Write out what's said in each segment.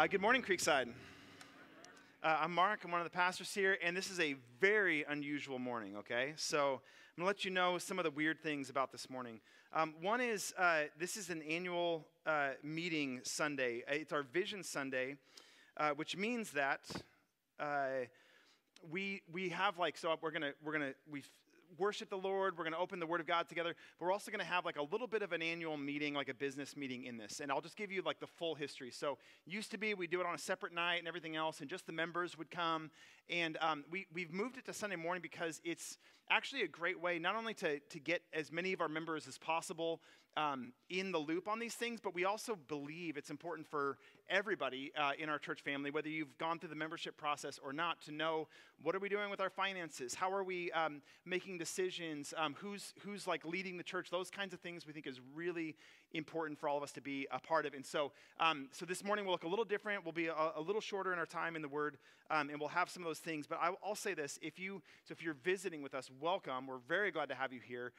Uh, good morning, Creekside. Uh, I'm Mark. I'm one of the pastors here, and this is a very unusual morning, okay? So I'm going to let you know some of the weird things about this morning. Um, one is uh, this is an annual uh, meeting Sunday, it's our Vision Sunday, uh, which means that. Uh, we, we have like so we're gonna we're gonna we've worship the Lord. We're going to open the Word of God together. But we're also going to have like a little bit of an annual meeting, like a business meeting in this. And I'll just give you like the full history. So, used to be we do it on a separate night and everything else, and just the members would come. And um, we, we've moved it to Sunday morning because it's actually a great way not only to, to get as many of our members as possible um, in the loop on these things, but we also believe it's important for everybody uh, in our church family, whether you've gone through the membership process or not, to know what are we doing with our finances, how are we um, making decisions, um, who's who's like leading the church. Those kinds of things we think is really important for all of us to be a part of. And so, um, so this morning will look a little different. We'll be a, a little shorter in our time in the Word, um, and we'll have some of those things. But I, will say this: if you so if you're visiting with us, welcome. We're very glad to have you here.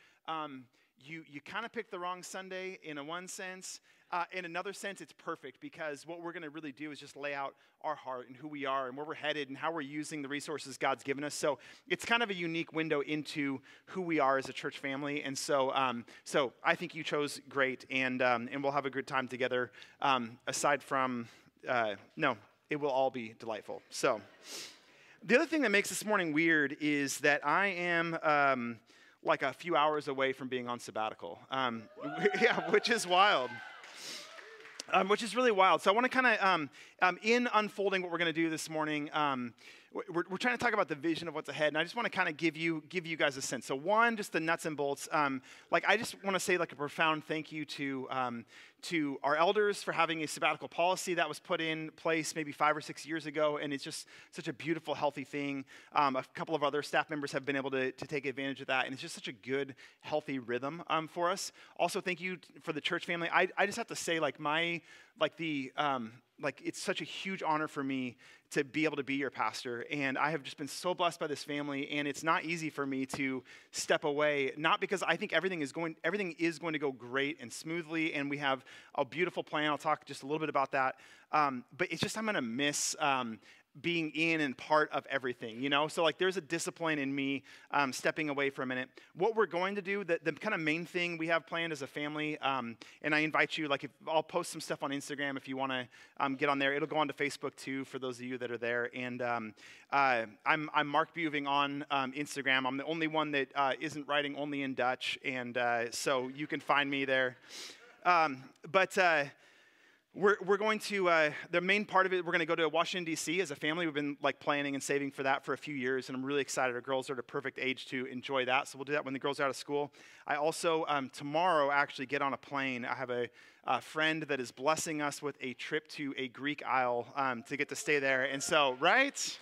You, you kind of picked the wrong Sunday in a one sense. Uh, in another sense, it's perfect because what we're going to really do is just lay out our heart and who we are and where we're headed and how we're using the resources God's given us. So it's kind of a unique window into who we are as a church family. And so, um, so I think you chose great, and um, and we'll have a good time together. Um, aside from, uh, no, it will all be delightful. So. The other thing that makes this morning weird is that I am um, like a few hours away from being on sabbatical. Um, yeah, which is wild. Um, which is really wild. So I want to kind of, um, um, in unfolding what we're going to do this morning, um, we're, we're trying to talk about the vision of what's ahead, and I just want to kind of give you give you guys a sense. So one, just the nuts and bolts. Um, like I just want to say like a profound thank you to um, to our elders for having a sabbatical policy that was put in place maybe five or six years ago, and it's just such a beautiful, healthy thing. Um, a couple of other staff members have been able to, to take advantage of that, and it's just such a good, healthy rhythm um, for us. Also, thank you for the church family. I, I just have to say, like my like the um, like it's such a huge honor for me to be able to be your pastor. And i have just been so blessed by this family and it's not easy for me to step away not because i think everything is going everything is going to go great and smoothly and we have a beautiful plan. I'll talk just a little bit about that. Um, but it's just i'm going to miss um, being in and part of everything, you know? So, like, there's a discipline in me um, stepping away for a minute. What we're going to do, the, the kind of main thing we have planned as a family, um, and I invite you, like, if, I'll post some stuff on Instagram if you want to um, get on there. It'll go onto Facebook too for those of you that are there. And um, uh, I'm, I'm Mark Buving on um, Instagram. I'm the only one that uh, not writing only in Dutch, and uh, so you can find me there. Um, but, uh, we're, we're going to, uh, the main part of it, we're going to go to Washington, D.C. as a family. We've been like planning and saving for that for a few years, and I'm really excited. Our girls are at a perfect age to enjoy that, so we'll do that when the girls are out of school. I also, um, tomorrow, actually get on a plane. I have a, a, friend that is blessing us with a trip to a Greek isle um, to get to stay there. And so, right?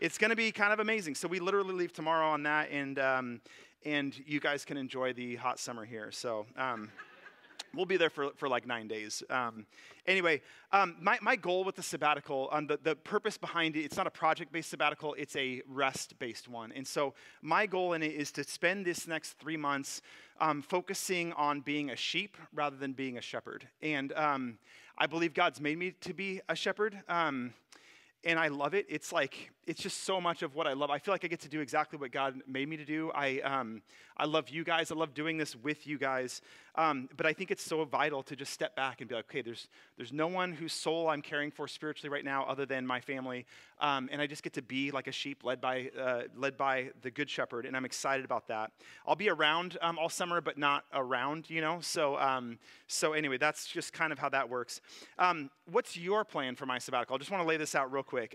It's going to be kind of amazing. So we literally leave tomorrow on that, and, um, and you guys can enjoy the hot summer here. So, um, We'll be there for, for like nine days. Um, anyway, um, my, my goal with the sabbatical, um, the, the purpose behind it, it's not a project based sabbatical, it's a rest based one. And so my goal in it is to spend this next three months um, focusing on being a sheep rather than being a shepherd. And um, I believe God's made me to be a shepherd. Um, and I love it. It's like it's just so much of what I love. I feel like I get to do exactly what God made me to do. I um, I love you guys. I love doing this with you guys. Um, but I think it's so vital to just step back and be like, okay, there's there's no one whose soul I'm caring for spiritually right now other than my family, um, and I just get to be like a sheep led by uh, led by the Good Shepherd, and I'm excited about that. I'll be around um, all summer, but not around, you know. So um, so anyway, that's just kind of how that works. Um, what's your plan for my sabbatical? I just want to lay this out real quick.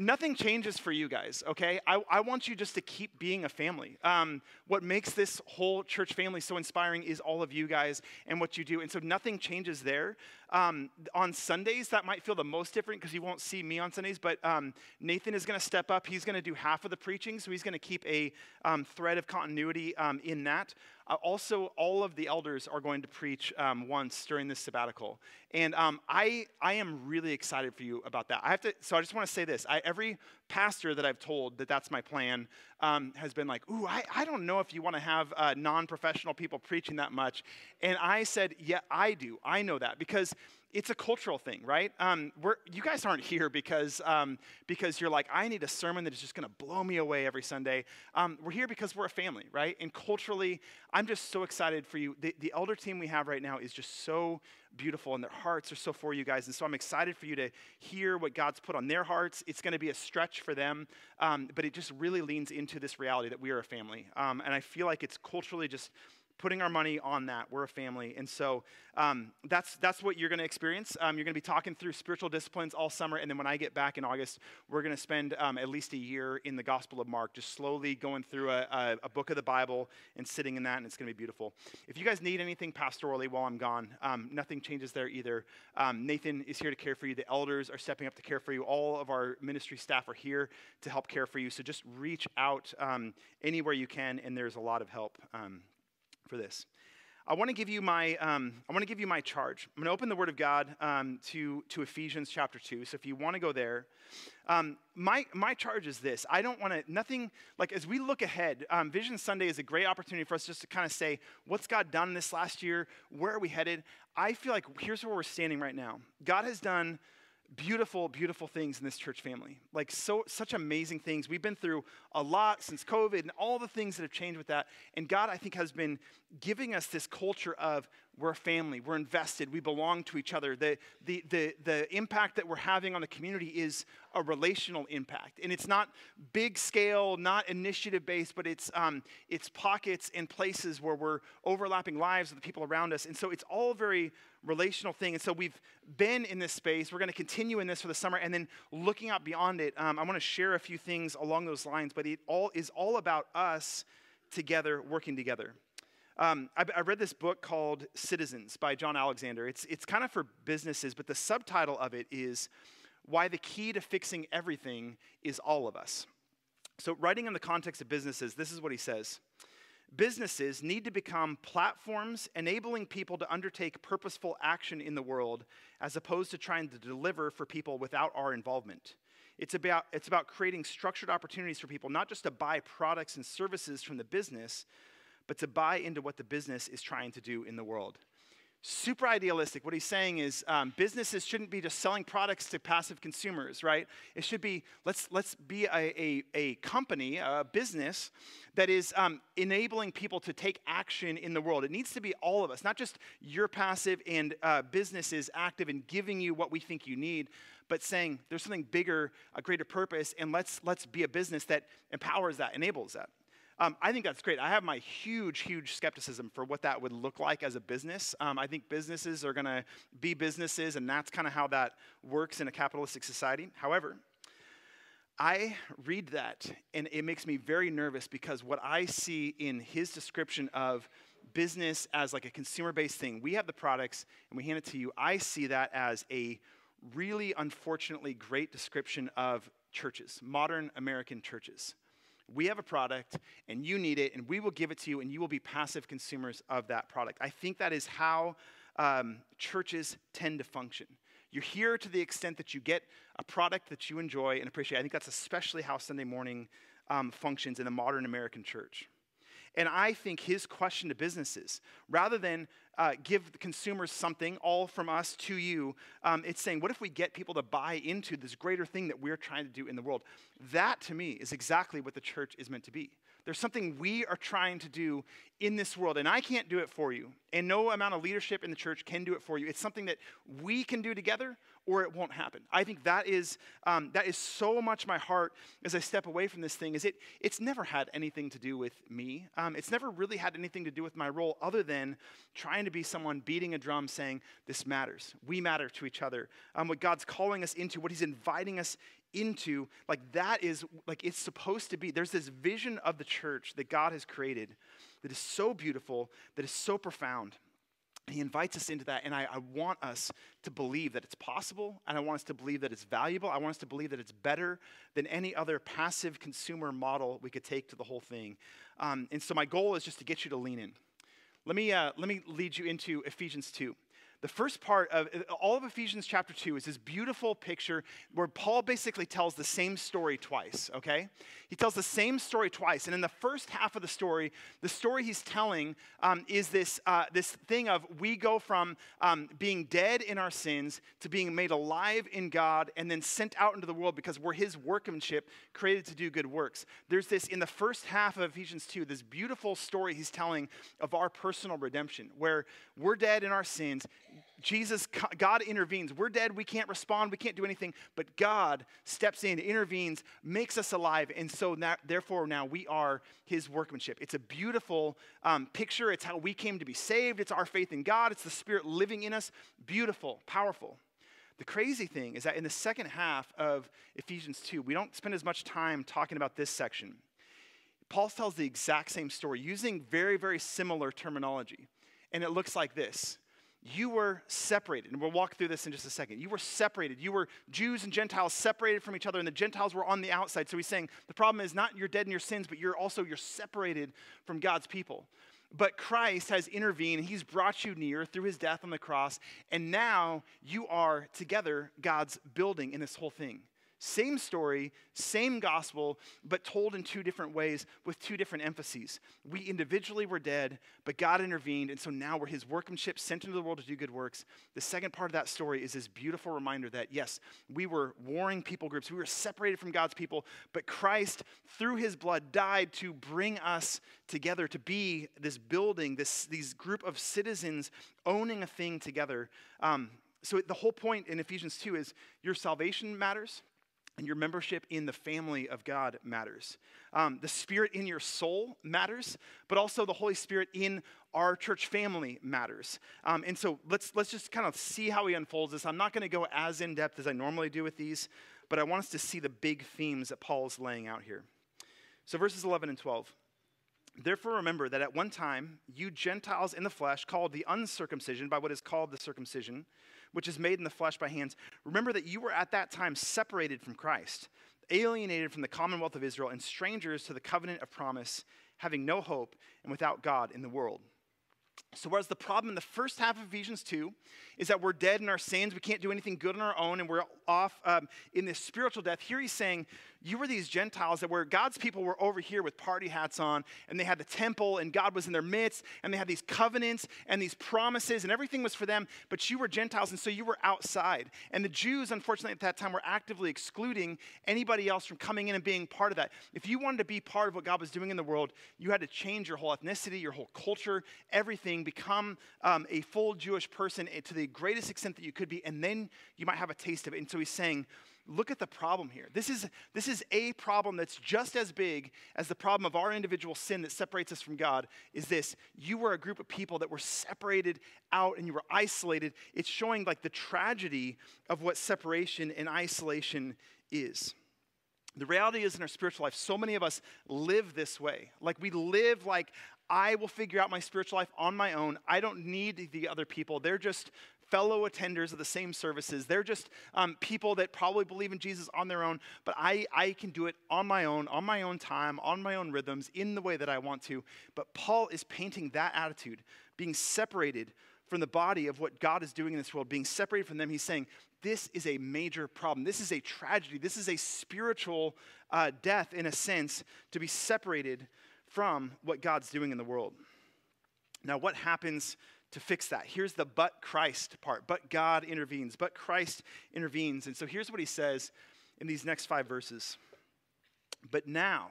Nothing changes for you guys, okay? I, I want you just to keep being a family. Um, what makes this whole church family so inspiring is all of you guys and what you do. And so nothing changes there. Um, on Sundays, that might feel the most different because you won't see me on Sundays, but um, Nathan is going to step up. He's going to do half of the preaching, so he's going to keep a um, thread of continuity um, in that. Uh, also, all of the elders are going to preach um, once during this sabbatical. And um, I, I am really excited for you about that. I have to, so I just want to say this. I, every pastor that I've told that that's my plan has been like, ooh, I, I don't know if you want to have uh, non professional people preaching that much. And I said, yeah, I do. I know that because it's a cultural thing, right? Um, you guys aren't here because, um, because you're like, I need a sermon that is just going to blow me away every Sunday. Um, we're here because we're a family, right? And culturally, I'm just so excited for you. The, the elder team we have right now is just so beautiful, and their hearts are so for you guys. And so I'm excited for you to hear what God's put on their hearts. It's going to be a stretch for them, um, but it just really leans into this reality that we are a family. Um, and I feel like it's culturally just putting our money on that. We're a family. And so um, that's, that's what you're going to experience. Um, you're going to be talking through spiritual disciplines all summer. And then when I get back in August, we're going to spend um, at least a year in the Gospel of Mark, just slowly going through a, a, a, book of the Bible and sitting in that. And it's going to be beautiful. If you guys need anything pastorally while I'm gone, um, nothing changes there either. Um, Nathan is here to care for you. The elders are stepping up to care for you. All of our ministry staff are here to help care for you. So just reach out um, anywhere you can, and there's a lot of help for this. I want to give you my um, I want to give you my charge. I'm going to open the Word of God um, to to Ephesians chapter two. So if you want to go there, um, my my charge is this. I don't want to nothing like as we look ahead. Um, Vision Sunday is a great opportunity for us just to kind of say what's God done this last year. Where are we headed? I feel like here's where we're standing right now. God has done beautiful, beautiful things in this church family. Like so such amazing things. We've been through a lot since COVID and all the things that have changed with that. And God, I think, has been giving us this culture of we're a family, we're invested, we belong to each other. The, the, the, the impact that we're having on the community is a relational impact. And it's not big scale, not initiative based, but it's, um, it's pockets and places where we're overlapping lives with the people around us. And so it's all very relational thing. And so we've been in this space. We're going to continue in this for the summer. And then looking out beyond it, um, I want to share a few things along those lines, but it all is all about us together, working together. Um, I, I, read this book called Citizens by Jon Alexander. It's, it's kind of for businesses, but the subtitle of it is Why the Key to Fixing Everything is All of Us. So, writing in the context of businesses, this is what he says Businesses need to become platforms enabling people to undertake purposeful action in the world as opposed to trying to deliver for people without our involvement. It's about, it's about creating structured opportunities for people not just to buy products and services from the business, but to buy into what the business is trying to do in the world super idealistic. What he's saying is um, businesses shouldn't be just selling products to passive consumers, right? It should be let's let's be a, a, a company, a business that is um, enabling people to take action in the world. It needs to be all of us, not just your passive and uh, businesses active in giving you what we think you need, but saying there's something bigger, a greater purpose, and let's let's be a business that empowers that, enables that. Um, I think that's great. I have my huge, huge skepticism for what that would look like as a business. Um, I think businesses are going to be businesses, and that's kind of how that works in a capitalistic society. However, I read that, and it makes me very nervous because what I see in his description of business as like a consumer based thing, we have the products and we hand it to you. I see that as a really unfortunately great description of churches, modern American churches. We have a product and you need it, and we will give it to you, and you will be passive consumers of that product. I think that is how um, churches tend to function. You're here to the extent that you get a product that you enjoy and appreciate. I think that's especially how Sunday morning um, functions in the modern American church. And I think his question to businesses, rather than uh, give the consumers something all from us to you, um, it's saying, what if we get people to buy into this greater thing that we're trying to do in the world? That, to me, is exactly what the church is meant to be. There's something we are trying to do in this world, and I can't do it for you. And no amount of leadership in the church can do it for you. It's something that we can do together, or it won't happen. I think that is, um, that is so much my heart as I step away from this thing, is it, it's never had anything to do with me. Um, it's never really had anything to do with my role other than trying to be someone beating a drum saying, this matters. We matter to each other. Um, what God's calling us into, what he's inviting us into like that is like it's supposed to be there's this vision of the church that god has created that is so beautiful that is so profound. He invites us into that and I, I, want us to believe that it's possible and i want us to believe that it's valuable. I want us to believe that it's better than any other passive consumer model we could take to the whole thing. Um, and so my goal is just to get you to lean in. Let me uh, let me lead you into ephesians 2 The first part of all of Ephesians chapter 2 is this beautiful picture where Paul basically tells the same story twice, okay? He tells the same story twice. And in the first half of the story, the story he's telling um, is this, uh, this thing of we go from um, being dead in our sins to being made alive in God and then sent out into the world because we're his workmanship created to do good works. There's this, in the first half of Ephesians 2, this beautiful story he's telling of our personal redemption where we're dead in our sins Jesus, God intervenes. We're dead. We can't respond. We can't do anything. But God steps in, intervenes, makes us alive. And so, now, therefore, now we are his workmanship. It's a beautiful um, picture. It's how we came to be saved. It's our faith in God. It's the Spirit living in us. Beautiful, powerful. The crazy thing is that in the second half of Ephesians 2, we don't spend as much time talking about this section. Paul tells the exact same story using very, very similar terminology. And it looks like this you were separated. And we'll walk through this in just a second. You were separated. You were Jews and Gentiles separated from each other, and the Gentiles were on the outside. So he's saying the problem is not you're dead in your sins, but you're also you're separated from God's people. But Christ has intervened. He's brought you near through his death on the cross, and now you are together God's building in this whole thing. Same story, same gospel, but told in two different ways with two different emphases. We individually were dead, but God intervened, and so now we're his workmanship sent into the world to do good works. The second part of that story is this beautiful reminder that, yes, we were warring people groups, we were separated from God's people, but Christ, through his blood, died to bring us together, to be this building, this these group of citizens owning a thing together. Um, so the whole point in Ephesians 2 is your salvation matters and your membership in the family of God matters. Um, the Spirit in your soul matters, but also the Holy Spirit in our church family matters. Um, and so let's, let's just kind of see how he unfolds this. I'm not going to go as in depth as I normally do with these, but I want us to see the big themes that Paul is laying out here. So, verses 11 and 12. Therefore, remember that at one time, you Gentiles in the flesh, called the uncircumcision by what is called the circumcision, which is made in the flesh by hands, remember that you were at that time separated from Christ, alienated from the commonwealth of Israel, and strangers to the covenant of promise, having no hope and without God in the world. So, whereas the problem in the first half of Ephesians 2 is that we're dead in our sins, we can't do anything good on our own, and we're off um, in this spiritual death, here he's saying, You were these Gentiles that were God's people were over here with party hats on, and they had the temple, and God was in their midst, and they had these covenants and these promises, and everything was for them, but you were Gentiles, and so you were outside. And the Jews, unfortunately, at that time were actively excluding anybody else from coming in and being part of that. If you wanted to be part of what God was doing in the world, you had to change your whole ethnicity, your whole culture, everything, become um, a full Jewish person to the greatest extent that you could be, and then you might have a taste of it. And so he's saying, look at the problem here. This is, this is a problem that's just as big as the problem of our individual sin that separates us from God. Is this you were a group of people that were separated out and you were isolated. It's showing like the tragedy of what separation and isolation is. The reality is in our spiritual life, so many of us live this way. Like we live like, I will figure out my spiritual life on my own. I don't need the other people. They're just fellow attenders of the same services. They're just um, people that probably believe in Jesus on their own, but I, I can do it on my own, on my own time, on my own rhythms, in the way that I want to. But Paul is painting that attitude, being separated from the body of what God is doing in this world, being separated from them. He's saying, this is a major problem. This is a tragedy. This is a spiritual uh, death, in a sense, to be separated from what God's doing in the world. Now, what happens to fix that. Here's the but Christ part. But God intervenes. But Christ intervenes. And so here's what he says in these next five verses. But now,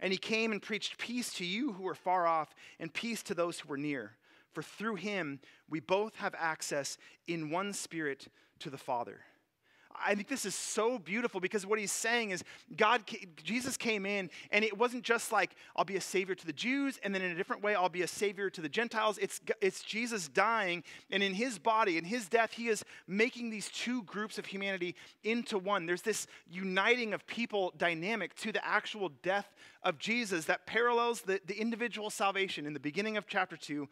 And he came and preached peace to you who were far off, and peace to those who were near. For through him we both have access in one spirit to the Father. I think this is so beautiful because what he's saying is God, Jesus came in, and it wasn't just like, I'll be a savior to the Jews, and then in a different way, I'll be a savior to the Gentiles. It's, it's Jesus dying, and in his body, in his death, he is making these two groups of humanity into one. There's this uniting of people dynamic to the actual death of Jesus that parallels the, the individual salvation in the beginning of chapter 2.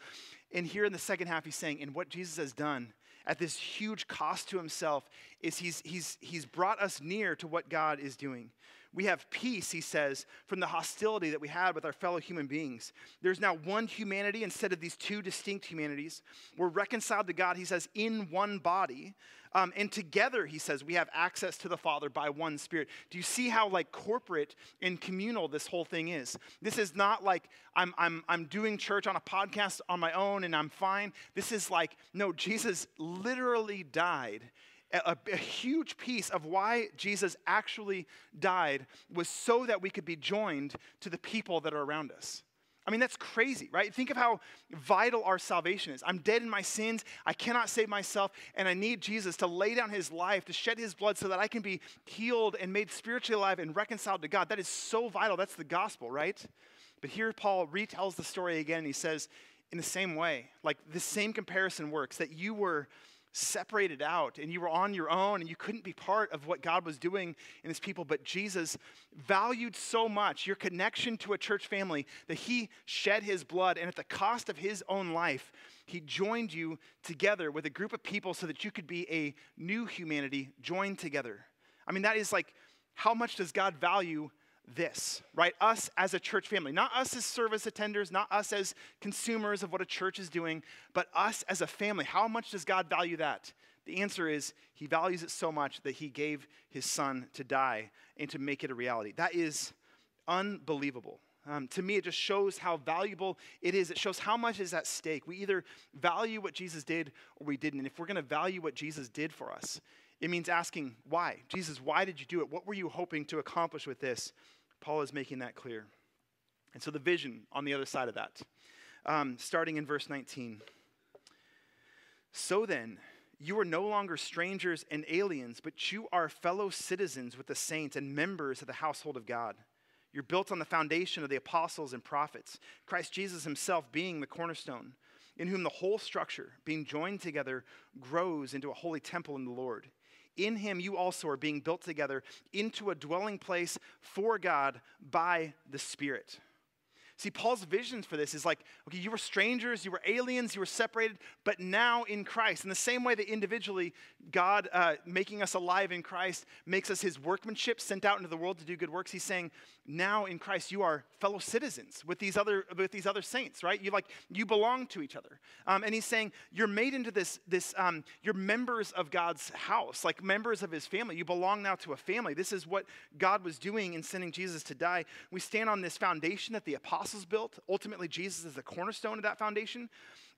And here in the second half, he's saying, and what Jesus has done at this huge cost to himself is he's, he's, he's brought us near to what God is doing. We have peace, he says, from the hostility that we had with our fellow human beings. There's now one humanity instead of these two distinct humanities. We're reconciled to God, he says, in one body. Um, and together, he says, we have access to the Father by one Spirit. Do you see how like corporate and communal this whole thing is? This is not like I'm, I'm, I'm doing church on a podcast on my own and I'm fine. This is like, no, Jesus literally died a, a, huge piece of why Jesus actually died was so that we could be joined to the people that are around us. I mean, that's crazy, right? Think of how vital our salvation is. I'm dead in my sins. I cannot save myself. And I need Jesus to lay down his life, to shed his blood so that I can be healed and made spiritually alive and reconciled to God. That is so vital. That's the gospel, right? But here Paul retells the story again. He says, in the same way, like the same comparison works, that you were separated out and you were on your own and you couldn't be part of what God was doing in his people. But Jesus valued so much your connection to a church family that he shed his blood and at the cost of his own life, he joined you together with a group of people so that you could be a new humanity joined together. I mean, that is like, how much does God value this, right? Us as a church family, not us as service attenders, not us as consumers of what a church is doing, but us as a family. How much does God value that? The answer is He values it so much that He gave His Son to die and to make it a reality. That is unbelievable. Um, to me, it just shows how valuable it is. It shows how much is at stake. We either value what Jesus did or we didn't. And if we're going to value what Jesus did for us, it means asking, why? Jesus, why did you do it? What were you hoping to accomplish with this? Paul is making that clear. And so the vision on the other side of that, um, starting in verse 19. So then, you are no longer strangers and aliens, but you are fellow citizens with the saints and members of the household of God. You're built on the foundation of the apostles and prophets, Christ Jesus himself being the cornerstone, in whom the whole structure, being joined together, grows into a holy temple in the Lord. In him you also are being built together into a dwelling place for God by the Spirit. See, Paul's vision for this is like, okay, you were strangers, you were aliens, you were separated, but now in Christ. In the same way that individually, God uh, making us alive in Christ makes us his workmanship sent out into the world to do good works, he's saying, now in Christ you are fellow citizens with these other with these other saints, right? You like you belong to each other, um, and he's saying you're made into this this um, you're members of God's house, like members of His family. You belong now to a family. This is what God was doing in sending Jesus to die. We stand on this foundation that the apostles built. Ultimately, Jesus is the cornerstone of that foundation.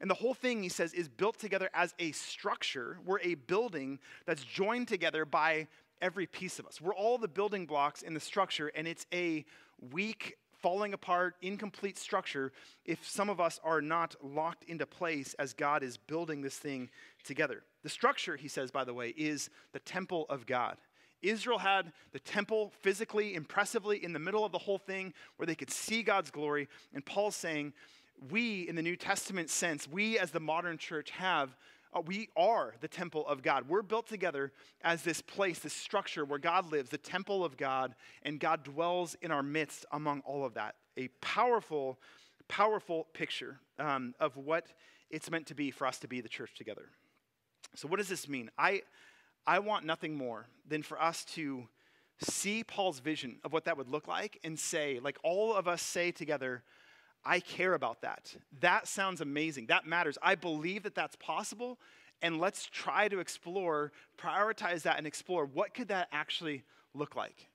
And the whole thing, he says, is built together as a structure. We're a building that's joined together by every piece of us. We're all the building blocks in the structure, and it's a weak, falling apart, incomplete structure if some of us are not locked into place as God is building this thing together. The structure, he says, by the way, is the temple of God. Israel had the temple physically, impressively in the middle of the whole thing where they could see God's glory. And Paul's saying, we, in the New Testament sense, we as the modern church have uh, we are the temple of God. We're built together as this place, this structure where God lives, the temple of God, and God dwells in our midst among all of that. A powerful, powerful picture um, of what it's meant to be for us to be the church together. So, what does this mean? I, I want nothing more than for us to see Paul's vision of what that would look like and say, like all of us say together, I care about that. That sounds amazing. That matters. I believe that that's possible. And let's try to explore, prioritize that, and explore what could that actually look like.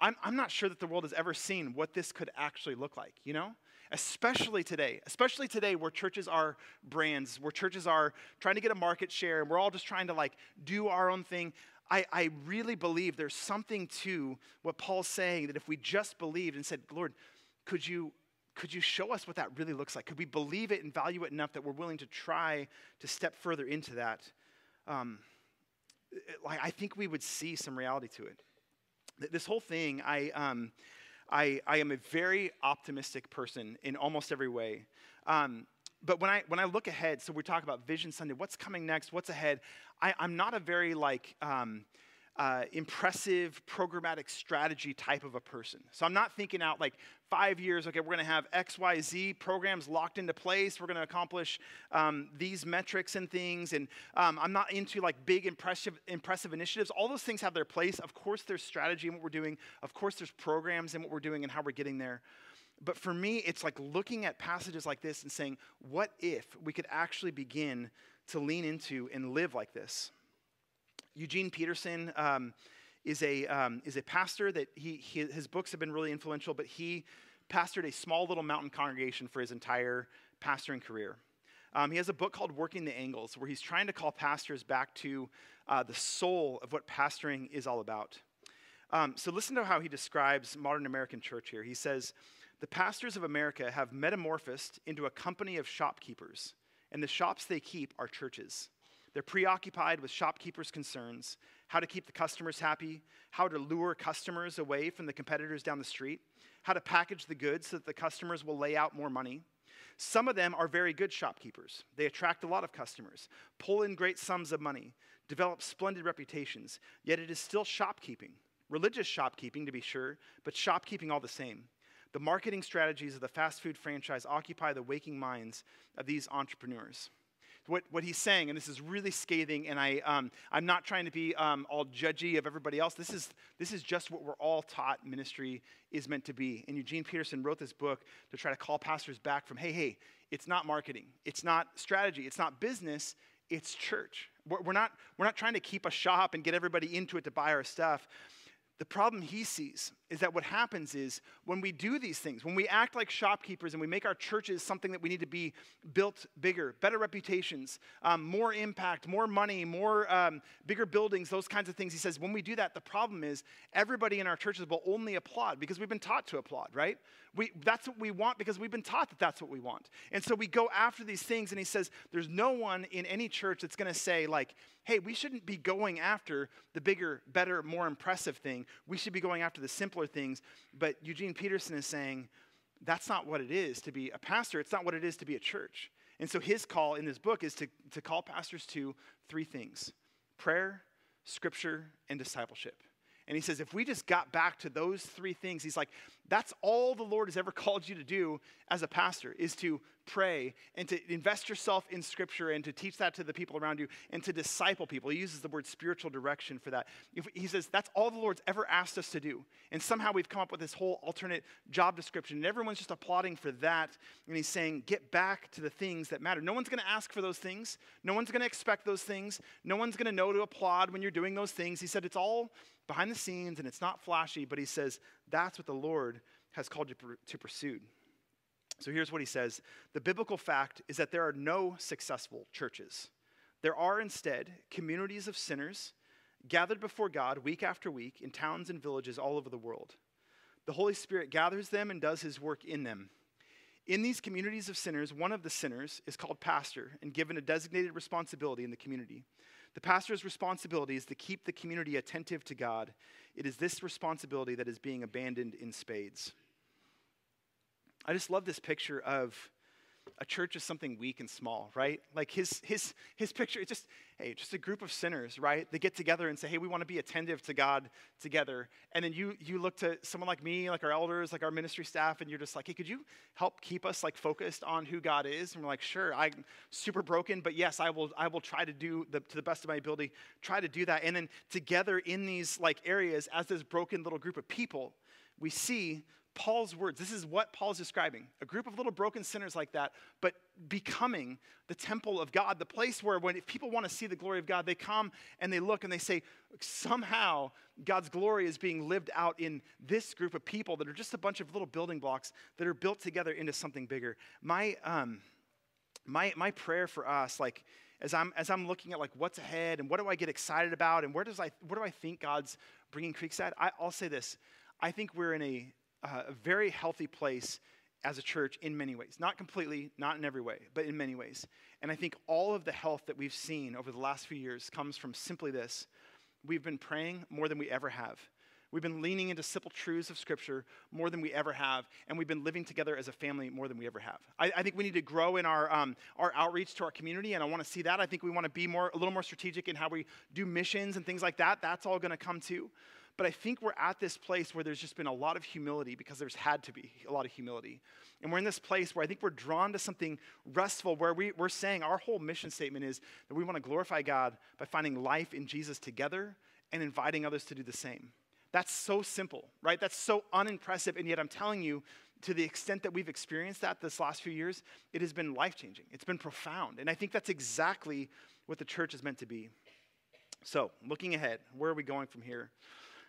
I'm, I'm not sure that the world has ever seen what this could actually look like, you know? Especially today, especially today where churches are brands, where churches are trying to get a market share, and we're all just trying to like do our own thing. I, I really believe there's something to what Paul's saying that if we just believed and said, Lord, could you could you show us what that really looks like? Could we believe it and value it enough that we're willing to try to step further into that? Um, like I think we would see some reality to it. This whole thing, I, um, I, I am a very optimistic person in almost every way. Um, but when I when I look ahead, so we talk about Vision Sunday, what's coming next, what's ahead. I, am not a very like um, uh, impressive programmatic strategy type of a person. So I'm not thinking out like five years, okay, we're going to have X, Y, Z programs locked into place. We're going to accomplish um, these metrics and things. And um, I'm not into like big, impressive, impressive initiatives. All those things have their place. Of course, there's strategy in what we're doing. Of course, there's programs in what we're doing and how we're getting there. But for me, it's like looking at passages like this and saying, what if we could actually begin to lean into and live like this? Eugene Peterson um, is, a, um, is a pastor that he, he, his books have been really influential, but he pastored a small little mountain congregation for his entire pastoring career. Um, he has a book called Working the Angles, where he's trying to call pastors back to uh, the soul of what pastoring is all about. Um, so, listen to how he describes modern American church here. He says, The pastors of America have metamorphosed into a company of shopkeepers, and the shops they keep are churches. They're preoccupied with shopkeepers' concerns, how to keep the customers happy, how to lure customers away from the competitors down the street, how to package the goods so that the customers will lay out more money. Some of them are very good shopkeepers. They attract a lot of customers, pull in great sums of money, develop splendid reputations, yet it is still shopkeeping. Religious shopkeeping, to be sure, but shopkeeping all the same. The marketing strategies of the fast food franchise occupy the waking minds of these entrepreneurs what, what he's saying, and this is really scathing, and I, um, I'm not trying to be um, all judgy of everybody else. This is, this is just what we're all taught ministry is meant to be. And Eugene Peterson wrote this book to try to call pastors back from, hey, hey, it's not marketing, it's not strategy, it's not business, it's church. We're, we're, not, we're not trying to keep a shop and get everybody into it to buy our stuff. The problem he sees is that what happens is when we do these things, when we act like shopkeepers and we make our churches something that we need to be built bigger, better reputations, um, more impact, more money, more um, bigger buildings, those kinds of things, he says when we do that, the problem is everybody in our churches will only applaud because we've been taught to applaud, right? We, that's what we want because we've been taught that that's what we want. And so we go after these things, and he says there's no one in any church that's going to say, like, hey, we shouldn't be going after the bigger, better, more impressive thing. We should be going after the simpler things. But Eugene Peterson is saying that's not what it is to be a pastor, it's not what it is to be a church. And so his call in this book is to, to call pastors to three things prayer, scripture, and discipleship. And he says, if we just got back to those three things, he's like, that's all the Lord has ever called you to do as a pastor is to pray and to invest yourself in scripture and to teach that to the people around you and to disciple people. He uses the word spiritual direction for that. He says that's all the Lord's ever asked us to do. And somehow we've come up with this whole alternate job description and everyone's just applauding for that. And he's saying, get back to the things that matter. No one's going to ask for those things. No one's going to expect those things. No one's going to know to applaud when you're doing those things. He said it's all behind the scenes and it's not flashy, but he says that's what the Lord has called you to pursue. So here's what he says The biblical fact is that there are no successful churches. There are instead communities of sinners gathered before God week after week in towns and villages all over the world. The Holy Spirit gathers them and does his work in them. In these communities of sinners, one of the sinners is called pastor and given a designated responsibility in the community. The pastor's responsibility is to keep the community attentive to God. It is this responsibility that is being abandoned in spades. I just love this picture of a church is something weak and small, right? Like his his his picture, it's just hey, just a group of sinners, right? They get together and say, hey, we want to be attentive to God together. And then you you look to someone like me, like our elders, like our ministry staff, and you're just like, hey, could you help keep us like focused on who God is? And we're like, sure, I'm super broken, but yes, I will I will try to do the, to the best of my ability, try to do that. And then together in these like areas, as this broken little group of people, we see Paul's words. This is what Paul's describing a group of little broken sinners like that, but becoming the temple of God, the place where when if people want to see the glory of God, they come and they look and they say, somehow God's glory is being lived out in this group of people that are just a bunch of little building blocks that are built together into something bigger. My, um, my, my prayer for us, like, as I'm, as I'm looking at like what's ahead and what do I get excited about and where, does I, where do I think God's bringing Creekside, I, I'll say this. I think we're in a uh, a very healthy place as a church in many ways. Not completely, not in every way, but in many ways. And I think all of the health that we've seen over the last few years comes from simply this we've been praying more than we ever have. We've been leaning into simple truths of Scripture more than we ever have, and we've been living together as a family more than we ever have. I, I think we need to grow in our, um, our outreach to our community, and I want to see that. I think we want to be more, a little more strategic in how we do missions and things like that. That's all going to come too. But I think we're at this place where there's just been a lot of humility because there's had to be a lot of humility. And we're in this place where I think we're drawn to something restful, where we, we're saying our whole mission statement is that we want to glorify God by finding life in Jesus together and inviting others to do the same. That's so simple, right? That's so unimpressive. And yet, I'm telling you, to the extent that we've experienced that this last few years, it has been life changing. It's been profound. And I think that's exactly what the church is meant to be. So, looking ahead, where are we going from here?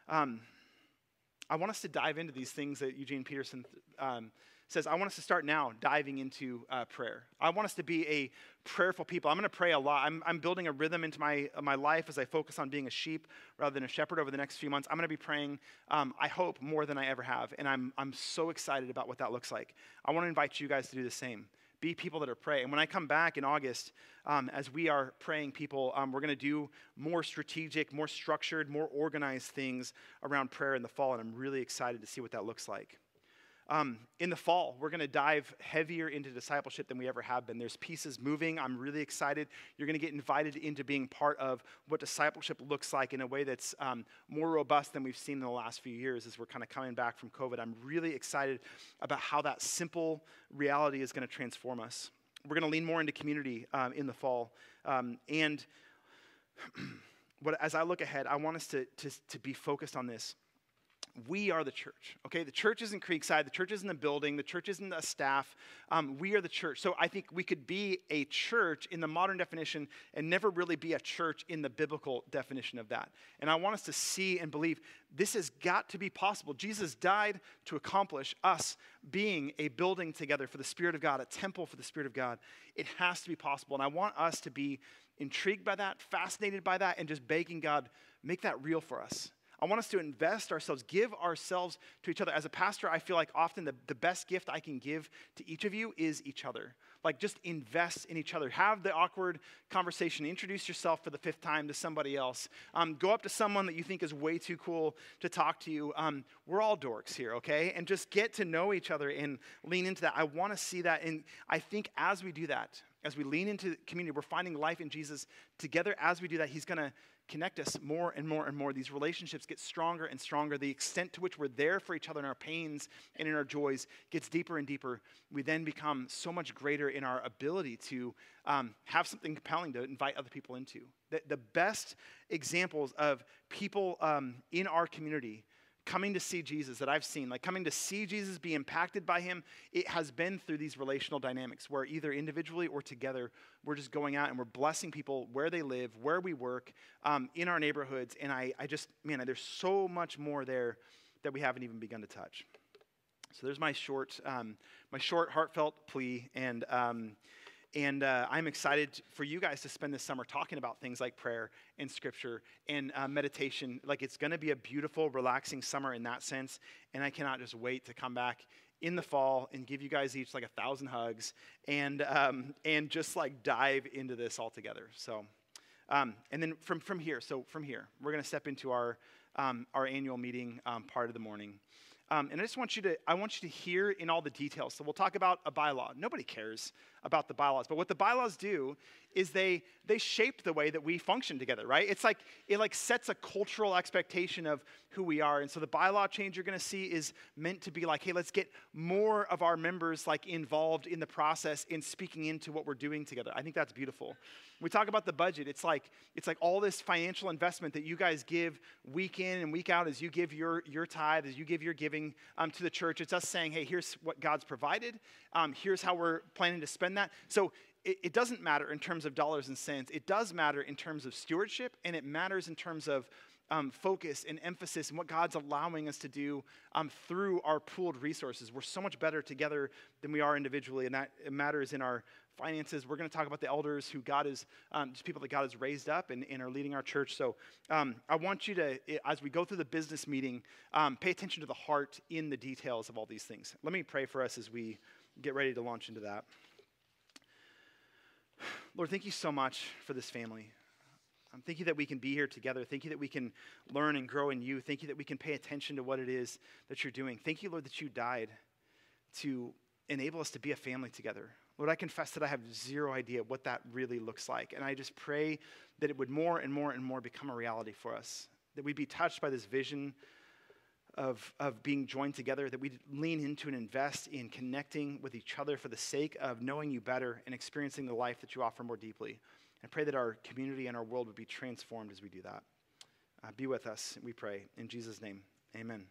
Um, I want us to dive into these things that Eugene Peterson um, says. I want us to start now diving into uh, prayer. I want us to be a prayerful people. I'm going to pray a lot. I'm, I'm building a rhythm into my, uh, my life as I focus on being a sheep rather than a shepherd over the next few months. I'm going to be praying, um, I hope, more than I ever have. And I'm, I'm so excited about what that looks like. I want to invite you guys to do the same be people that are praying. And when I come back in August, um, as we are praying people, um, we're going to do more strategic, more structured, more organized things around prayer in the fall. And I'm really excited to see what that looks like. Um, in the fall, we're going to dive heavier into discipleship than we ever have been. There's pieces moving. I'm really excited. You're going to get invited into being part of what discipleship looks like in a way that's um, more robust than we've seen in the last few years as we're kind of coming back from COVID. I'm really excited about how that simple reality is going to transform us. We're going to lean more into community um, in the fall. Um, and what, as I look ahead, I want us to, to, to be focused on this we are the church, okay? The church isn't Creekside, the church isn't a building, the church isn't a staff. Um, we are the church. So I think we could be a church in the modern definition and never really be a church in the biblical definition of that. And I want us to see and believe this has got to be possible. Jesus died to accomplish us being a building together for the Spirit of God, a temple for the Spirit of God. It has to be possible. And I want us to be intrigued by that, fascinated by that, and just begging God, make that real for us. I want us to invest ourselves, give ourselves to each other. As a pastor, I feel like often the, the best gift I can give to each of you is each other. Like, just invest in each other. Have the awkward conversation. Introduce yourself for the fifth time to somebody else. Um, go up to someone that you think is way too cool to talk to you. Um, we're all dorks here, okay? And just get to know each other and lean into that. I want to see that. And I think as we do that, as we lean into community, we're finding life in Jesus together. As we do that, He's going to connect us more and more and more. These relationships get stronger and stronger. The extent to which we're there for each other in our pains and in our joys gets deeper and deeper. We then become so much greater in our ability to um, have something compelling to invite other people into. The, the best examples of people um, in our community coming to see Jesus that I've seen, like coming to see Jesus, be impacted by him, it has been through these relational dynamics where either individually or together, we're just going out and we're blessing people where they live, where we work, um, in our neighborhoods. And I, I just, man, there's so much more there that we haven't even begun to touch. So there's my short, um, my short, heartfelt plea. And, um, and uh, I'm excited for you guys to spend this summer talking about things like prayer and scripture and uh, meditation. Like it's going to be a beautiful, relaxing summer in that sense. And I cannot just wait to come back in the fall and give you guys each like a thousand hugs and, um, and just like dive into this all together. So, um, and then from, from here, so from here, we're going to step into our, um, our annual meeting um, part of the morning. Um, and I just want you to, I want you to hear in all the details. So we'll talk about a bylaw. Nobody cares about the bylaws, but what the bylaws do is they they shape the way that we function together, right? It's like it like sets a cultural expectation of who we are. And so the bylaw change you're going to see is meant to be like, hey, let's get more of our members like involved in the process in speaking into what we're doing together. I think that's beautiful. We talk about the budget. It's like it's like all this financial investment that you guys give week in and week out as you give your your tithe, as you give your giving um, to the church. It's us saying, hey, here's what God's provided. Um, here's how we're planning to spend that. So it, it doesn't matter in terms of dollars and cents. It does matter in terms of stewardship, and it matters in terms of um, focus and emphasis and what God's allowing us to do um, through our pooled resources. We're so much better together than we are individually, and that matters in our finances. We're going to talk about the elders who God is, um, just people that God has raised up and, and are leading our church. So um, I want you to, as we go through the business meeting, um, pay attention to the heart in the details of all these things. Let me pray for us as we get ready to launch into that. Lord, thank you so much for this family. Um, thank you that we can be here together. Thank you that we can learn and grow in you. Thank you that we can pay attention to what it is that you're doing. Thank you, Lord, that you died to enable us to be a family together. Lord, I confess that I have zero idea what that really looks like. And I just pray that it would more and more and more become a reality for us, that we'd be touched by this vision of, of being joined together, that we lean into and invest in connecting with each other for the sake of knowing you better and experiencing the life that you offer more deeply. And pray that our community and our world would be transformed as we do that. Uh, be with us, we pray. In Jesus' name, amen.